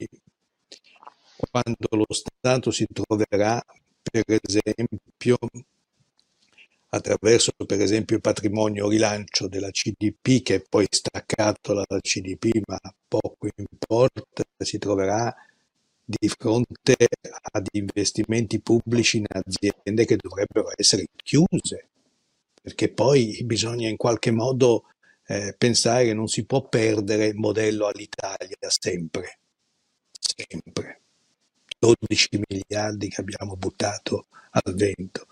quando lo Stato si troverà, per esempio, attraverso per esempio il patrimonio rilancio della CDP, che è poi staccato dalla CDP, ma poco importa, si troverà di fronte ad investimenti pubblici in aziende che dovrebbero essere chiuse, perché poi bisogna in qualche modo eh, pensare che non si può perdere modello all'Italia sempre, sempre. 12 miliardi che abbiamo buttato al vento,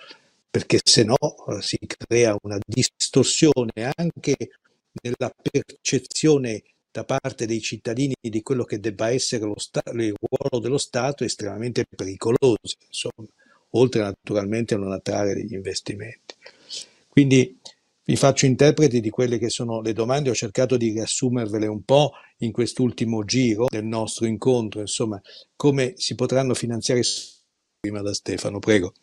perché se no eh, si crea una distorsione anche nella percezione da parte dei cittadini di quello che debba essere il ruolo dello Stato estremamente pericoloso, insomma, oltre naturalmente a non attrarre degli investimenti. Quindi vi faccio interpreti di quelle che sono le domande, ho cercato di riassumervele un po' in quest'ultimo giro del nostro incontro, insomma, come si potranno finanziare prima da Stefano, prego.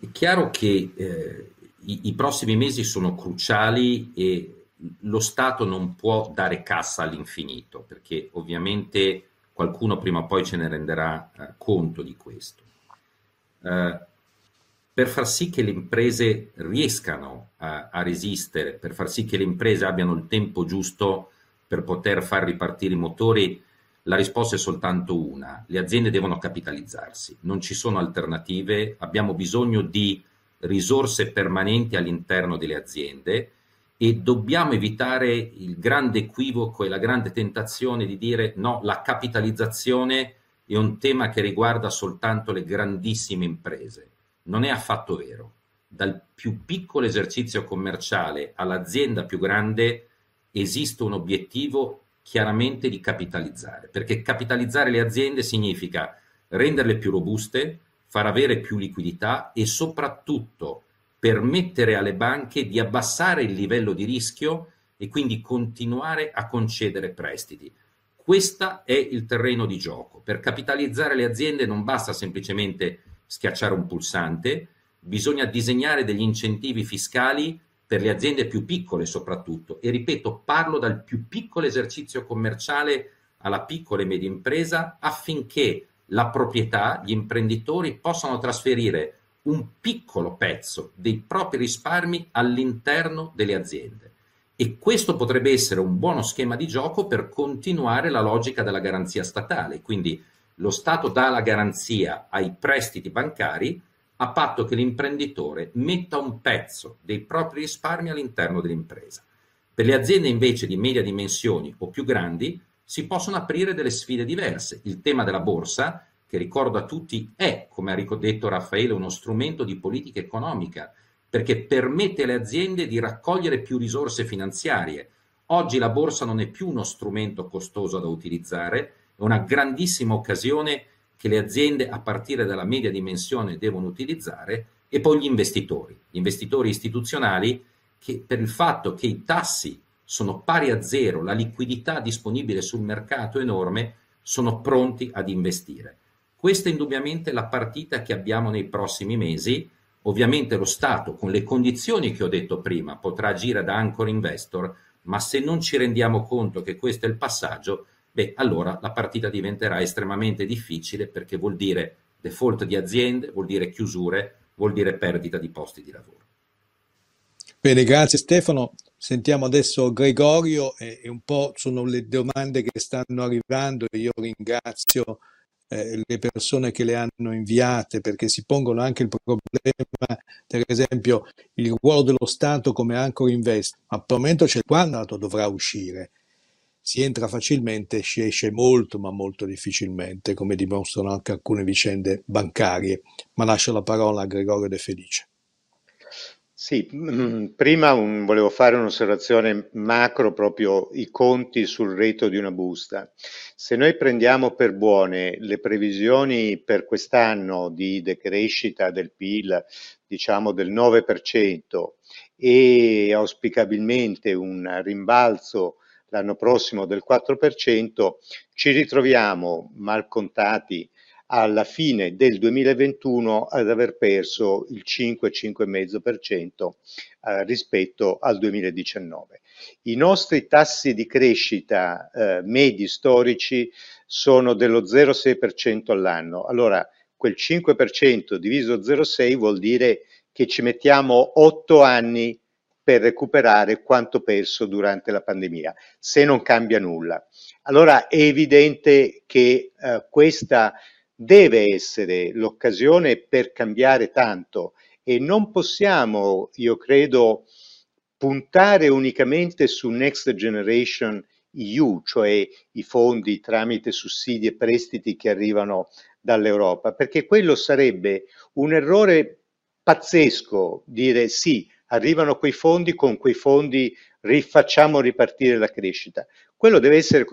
È chiaro che eh, i, i, prossimi mesi sono cruciali e lo Stato non può dare cassa all'infinito, perché ovviamente qualcuno prima o poi ce ne renderà eh, conto di questo. Eh, per far sì che le imprese riescano a, a, resistere, per far sì che le imprese abbiano il tempo giusto per poter far ripartire i motori, la risposta è soltanto una. Le aziende devono capitalizzarsi, non ci sono alternative, abbiamo bisogno di risorse permanenti all'interno delle aziende e dobbiamo evitare il grande equivoco e la grande tentazione di dire no, la capitalizzazione è un tema che riguarda soltanto le grandissime imprese non è affatto vero. Dal più piccolo esercizio commerciale all'azienda più grande esiste un obiettivo chiaramente di capitalizzare, perché capitalizzare le aziende significa renderle più robuste, far avere più liquidità e soprattutto permettere alle banche di abbassare il livello di rischio e quindi continuare a concedere prestiti. Questo è il terreno di gioco. Per capitalizzare le aziende non basta semplicemente schiacciare un pulsante, bisogna disegnare degli incentivi fiscali per le aziende più piccole soprattutto. E ripeto, parlo dal più piccolo esercizio commerciale alla piccola e media impresa affinché la proprietà, gli imprenditori possano trasferire un piccolo pezzo dei propri risparmi all'interno delle aziende. E questo potrebbe essere un buono schema di gioco per continuare la logica della garanzia statale. Quindi lo Stato dà la garanzia ai prestiti bancari a patto che l'imprenditore metta un pezzo dei propri risparmi all'interno dell'impresa. Per le aziende invece di media dimensioni o più grandi si possono aprire delle sfide diverse. Il tema della borsa, che ricordo a tutti è, come ha detto Raffaele, uno strumento di politica economica, perché permette alle aziende di raccogliere più risorse finanziarie. Oggi la borsa non è più uno strumento costoso da utilizzare, è una grandissima occasione che le aziende a partire dalla media dimensione devono utilizzare e poi gli investitori, gli investitori istituzionali che per il fatto che i tassi sono pari a zero, la liquidità disponibile sul mercato è enorme, sono pronti ad investire. Questa è indubbiamente la partita che abbiamo nei prossimi mesi. Ovviamente lo Stato, con le condizioni che ho detto prima, potrà agire da anchor investor, ma se non ci rendiamo conto che questo è il passaggio, beh, allora la partita diventerà estremamente difficile perché vuol dire default di aziende, vuol dire chiusure, vuol dire perdita di posti di lavoro. Bene, grazie Stefano. Sentiamo adesso Gregorio e, un po' sono le domande che stanno arrivando. Io ringrazio eh, le persone che le hanno inviate perché si pongono anche il problema, per esempio, il ruolo dello Stato come Anchor Invest. Attualmente c'è quando dovrà uscire. Si entra facilmente, si esce molto, ma molto difficilmente, come dimostrano anche alcune vicende bancarie. Ma lascio la parola a Gregorio De Felice. Sì, mm, prima un, volevo fare un'osservazione macro, proprio i conti sul reto di una busta. Se noi prendiamo per buone le previsioni per quest'anno di decrescita del PIL, diciamo del 9%, e auspicabilmente un rimbalzo l'anno prossimo del 4%, ci ritroviamo mal contati alla fine del 2021 ad aver perso il 5-5,5% eh, rispetto al 2019. I nostri tassi di crescita eh, medi storici sono dello 0,6% all'anno. Allora, quel 5% diviso 0,6 vuol dire che ci mettiamo 8 anni per recuperare quanto perso durante la pandemia, se non cambia nulla. Allora è evidente che eh, questa deve essere l'occasione per cambiare tanto e non possiamo, io credo, puntare unicamente su Next Generation EU, cioè i fondi tramite sussidi e prestiti che arrivano dall'Europa, perché quello sarebbe un errore pazzesco dire sì, arrivano quei fondi, con quei fondi rifacciamo ripartire la crescita quello deve essere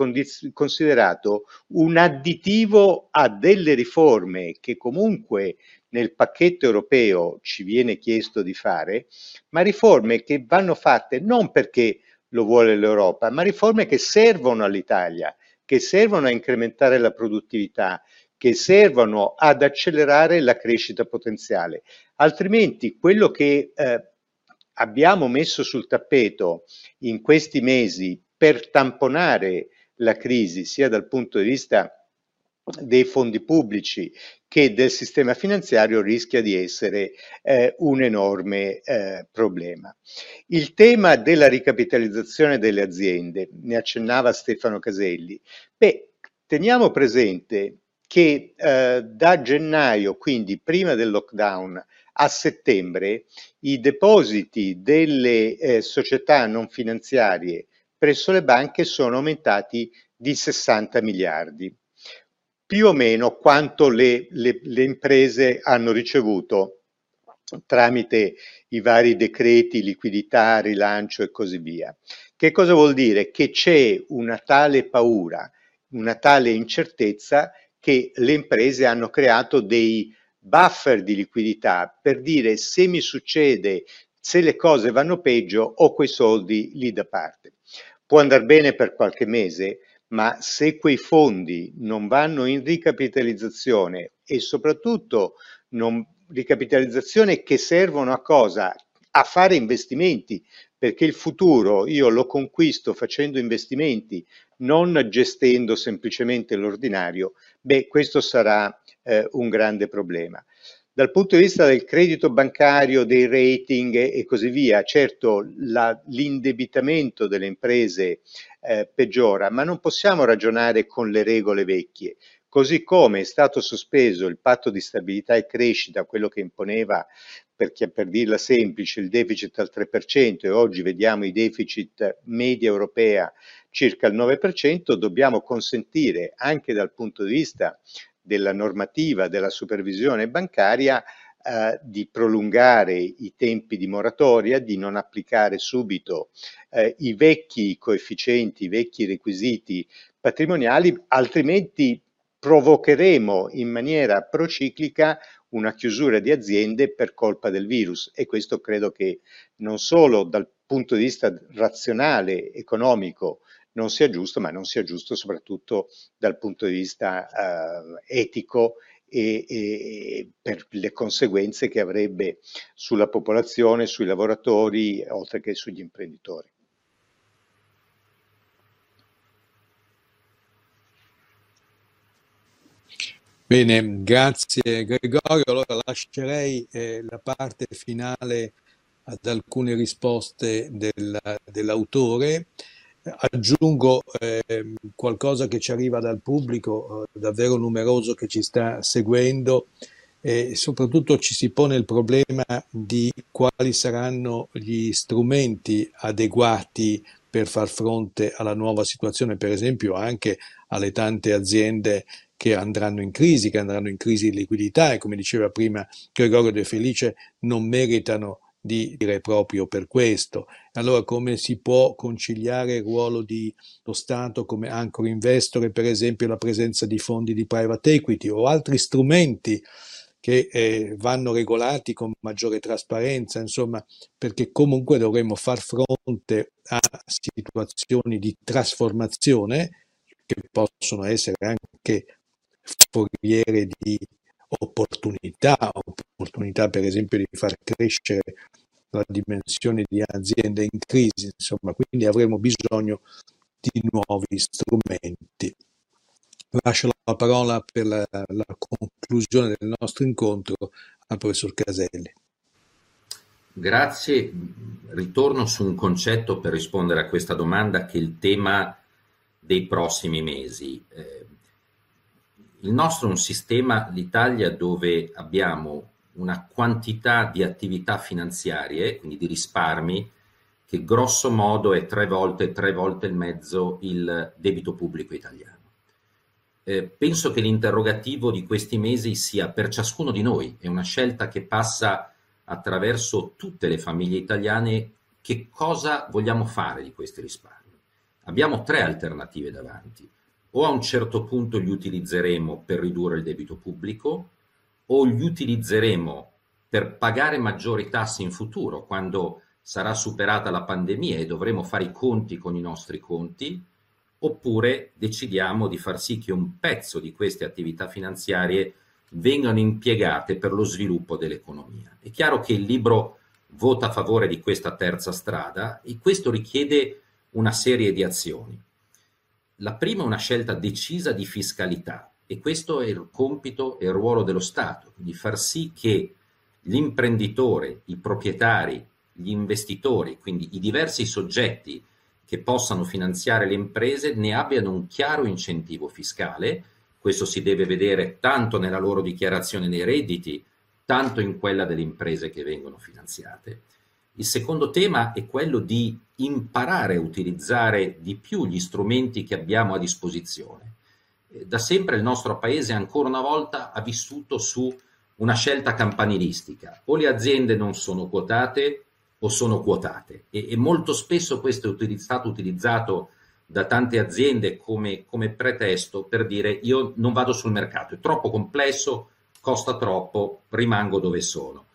considerato un additivo a delle riforme che comunque nel pacchetto europeo ci viene chiesto di fare, ma riforme che vanno fatte non perché lo vuole l'Europa, ma riforme che servono all'Italia, che servono a incrementare la produttività, che servono ad accelerare la crescita potenziale. Altrimenti quello che eh, abbiamo messo sul tappeto in questi mesi per tamponare la crisi sia dal punto di vista dei fondi pubblici che del sistema finanziario rischia di essere eh, un enorme eh, problema. Il tema della ricapitalizzazione delle aziende, ne accennava Stefano Caselli, beh, teniamo presente che eh, da gennaio, quindi prima del lockdown, a settembre, i depositi delle eh, società non finanziarie presso le banche sono aumentati di 60 miliardi, più o meno quanto le, le, le imprese hanno ricevuto tramite i vari decreti, liquidità, rilancio e così via. Che cosa vuol dire? Che c'è una tale paura, una tale incertezza che le imprese hanno creato dei buffer di liquidità per dire se mi succede, se le cose vanno peggio, ho quei soldi lì da parte può andare bene per qualche mese, ma se quei fondi non vanno in ricapitalizzazione e soprattutto non, ricapitalizzazione che servono a cosa? A fare investimenti, perché il futuro io lo conquisto facendo investimenti, non gestendo semplicemente l'ordinario, beh, questo sarà eh, un grande problema. Dal punto di vista del credito bancario, dei rating e così via, certo la, l'indebitamento delle imprese eh, peggiora, ma non possiamo ragionare con le regole vecchie. Così come è stato sospeso il patto di stabilità e crescita, quello che imponeva, per, per dirla semplice, il deficit al 3% e oggi vediamo i deficit media europea circa il 9%, dobbiamo consentire anche dal punto di vista della normativa della supervisione bancaria eh, di prolungare i tempi di moratoria, di non applicare subito eh, i vecchi coefficienti, i vecchi requisiti patrimoniali, altrimenti provocheremo in maniera prociclica una chiusura di aziende per colpa del virus. E questo credo che non solo dal punto di vista razionale, economico, non sia giusto, ma non sia giusto soprattutto dal punto di vista eh, etico e, e, per le conseguenze che avrebbe sulla popolazione, sui lavoratori, oltre che sugli imprenditori. Bene, grazie Gregorio. Allora lascerei eh, la parte finale ad alcune risposte del, dell'autore. Aggiungo eh, qualcosa che ci arriva dal pubblico, eh, davvero numeroso che ci sta seguendo e soprattutto ci si pone il problema di quali saranno gli strumenti adeguati per far fronte alla nuova situazione, per esempio anche alle tante aziende che andranno in crisi, che andranno in crisi di liquidità e come diceva prima Gregorio De Felice non meritano di dire proprio per questo. Allora come si può conciliare il ruolo dello Stato come anchor investore, per esempio la presenza di fondi di private equity o altri strumenti che eh, vanno regolati con maggiore trasparenza, insomma, perché comunque dovremmo far fronte a situazioni di trasformazione che possono essere anche foriere di opportunità, opportunità per esempio di far crescere la dimensione di aziende in crisi, insomma, quindi avremo bisogno di nuovi strumenti. Lascio la parola per la, la conclusione del nostro incontro al professor Caselli. Grazie. Ritorno su un concetto per rispondere a questa domanda che è il tema dei prossimi mesi. Eh, il nostro è un sistema, l'Italia, dove abbiamo una quantità di attività finanziarie, quindi di risparmi, che grosso modo è tre volte, tre volte e mezzo il debito pubblico italiano. Eh, penso che l'interrogativo di questi mesi sia per ciascuno di noi, è una scelta che passa attraverso tutte le famiglie italiane che cosa vogliamo fare di questi risparmi. Abbiamo tre alternative davanti o a un certo punto li utilizzeremo per ridurre il debito pubblico o li utilizzeremo per pagare maggiori tasse in futuro quando sarà superata la pandemia e dovremo fare i conti con i nostri conti oppure decidiamo di far sì che un pezzo di queste attività finanziarie vengano impiegate per lo sviluppo dell'economia. È chiaro che il libro vota a favore di questa terza strada e questo richiede una serie di azioni. La prima è una scelta decisa di fiscalità e questo è il compito e il ruolo dello Stato, quindi far sì che l'imprenditore, i proprietari, gli investitori, quindi i diversi soggetti che possano finanziare le imprese ne abbiano un chiaro incentivo fiscale. Questo si deve vedere tanto nella loro dichiarazione dei redditi, tanto in quella delle imprese che vengono finanziate. Il secondo tema è quello di imparare a utilizzare di più gli strumenti che abbiamo a disposizione. Da sempre il nostro paese ancora una volta ha vissuto su una scelta campanilistica. O le aziende non sono quotate o sono quotate e, e molto spesso questo è stato utilizzato da tante aziende come, come pretesto per dire io non vado sul mercato, è troppo complesso, costa troppo, rimango dove sono.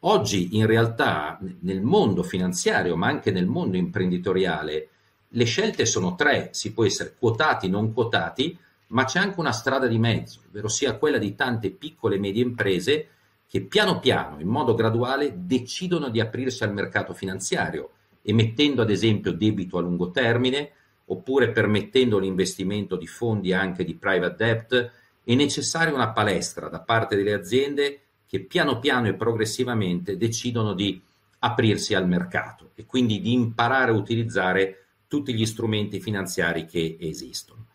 Oggi in realtà nel mondo finanziario, ma anche nel mondo imprenditoriale, le scelte sono tre, si può essere quotati, non quotati, ma c'è anche una strada di mezzo, ovvero sia quella di tante piccole e medie imprese che piano piano, in modo graduale, decidono di aprirsi al mercato finanziario, emettendo ad esempio debito a lungo termine, oppure permettendo l'investimento di fondi anche di private debt, è necessaria una palestra da parte delle aziende che piano piano e progressivamente decidono di aprirsi al mercato e quindi di imparare a utilizzare tutti gli strumenti finanziari che esistono.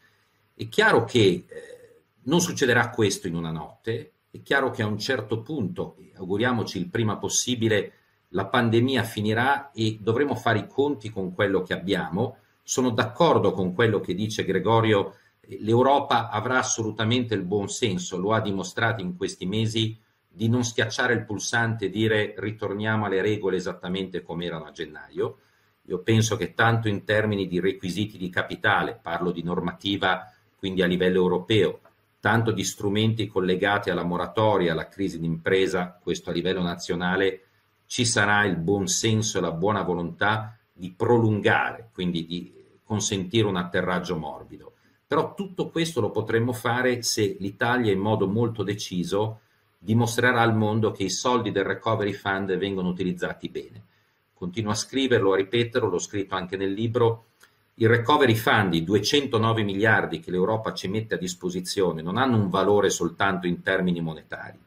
È chiaro che eh, non succederà questo in una notte, è chiaro che a un certo punto, auguriamoci il prima possibile, la pandemia finirà e dovremo fare i conti con quello che abbiamo. Sono d'accordo con quello che dice Gregorio L'Europa avrà assolutamente il buon senso, lo ha dimostrato in questi mesi, di non schiacciare il pulsante e dire ritorniamo alle regole esattamente come erano a gennaio. Io penso che tanto in termini di requisiti di capitale, parlo di normativa quindi a livello europeo, tanto di strumenti collegati alla moratoria, alla crisi d'impresa, questo a livello nazionale, ci sarà il buon senso e la buona volontà di prolungare, quindi di consentire un atterraggio morbido. Però tutto questo lo potremmo fare se l'Italia in modo molto deciso dimostrerà al mondo che i soldi del Recovery Fund vengono utilizzati bene. Continuo a scriverlo, a ripeterlo, l'ho scritto anche nel libro, il recovery fund, i 209 miliardi che l'Europa ci mette a disposizione, non hanno un valore soltanto in termini monetari,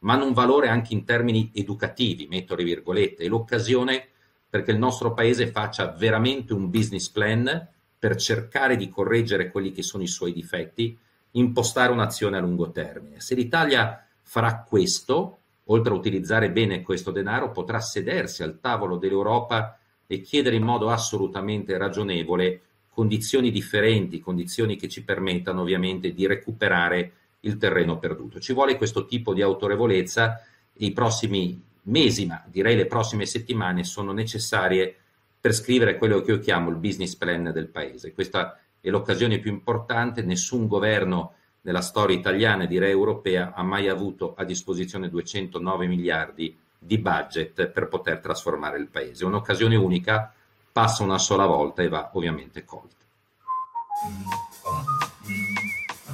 ma hanno un valore anche in termini educativi, metto le virgolette, è l'occasione perché il nostro paese faccia veramente un business plan per cercare di correggere quelli che sono i suoi difetti, impostare un'azione a lungo termine. Se l'Italia farà questo, oltre a utilizzare bene questo denaro, potrà sedersi al tavolo dell'Europa e chiedere in modo assolutamente ragionevole condizioni differenti, condizioni che ci permettano ovviamente di recuperare il terreno perduto. Ci vuole questo tipo di autorevolezza e i prossimi mesi, ma direi le prossime settimane sono necessarie per scrivere quello che io chiamo il business plan del paese. Questa è l'occasione più importante, nessun governo nella storia italiana e direi europea ha mai avuto a disposizione 209 miliardi di budget per poter trasformare il paese. Un'occasione unica, passa una sola volta e va ovviamente colta.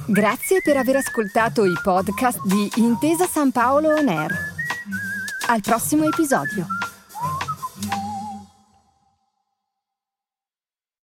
Grazie per aver ascoltato i podcast di Intesa San Paolo On Air. Al prossimo episodio.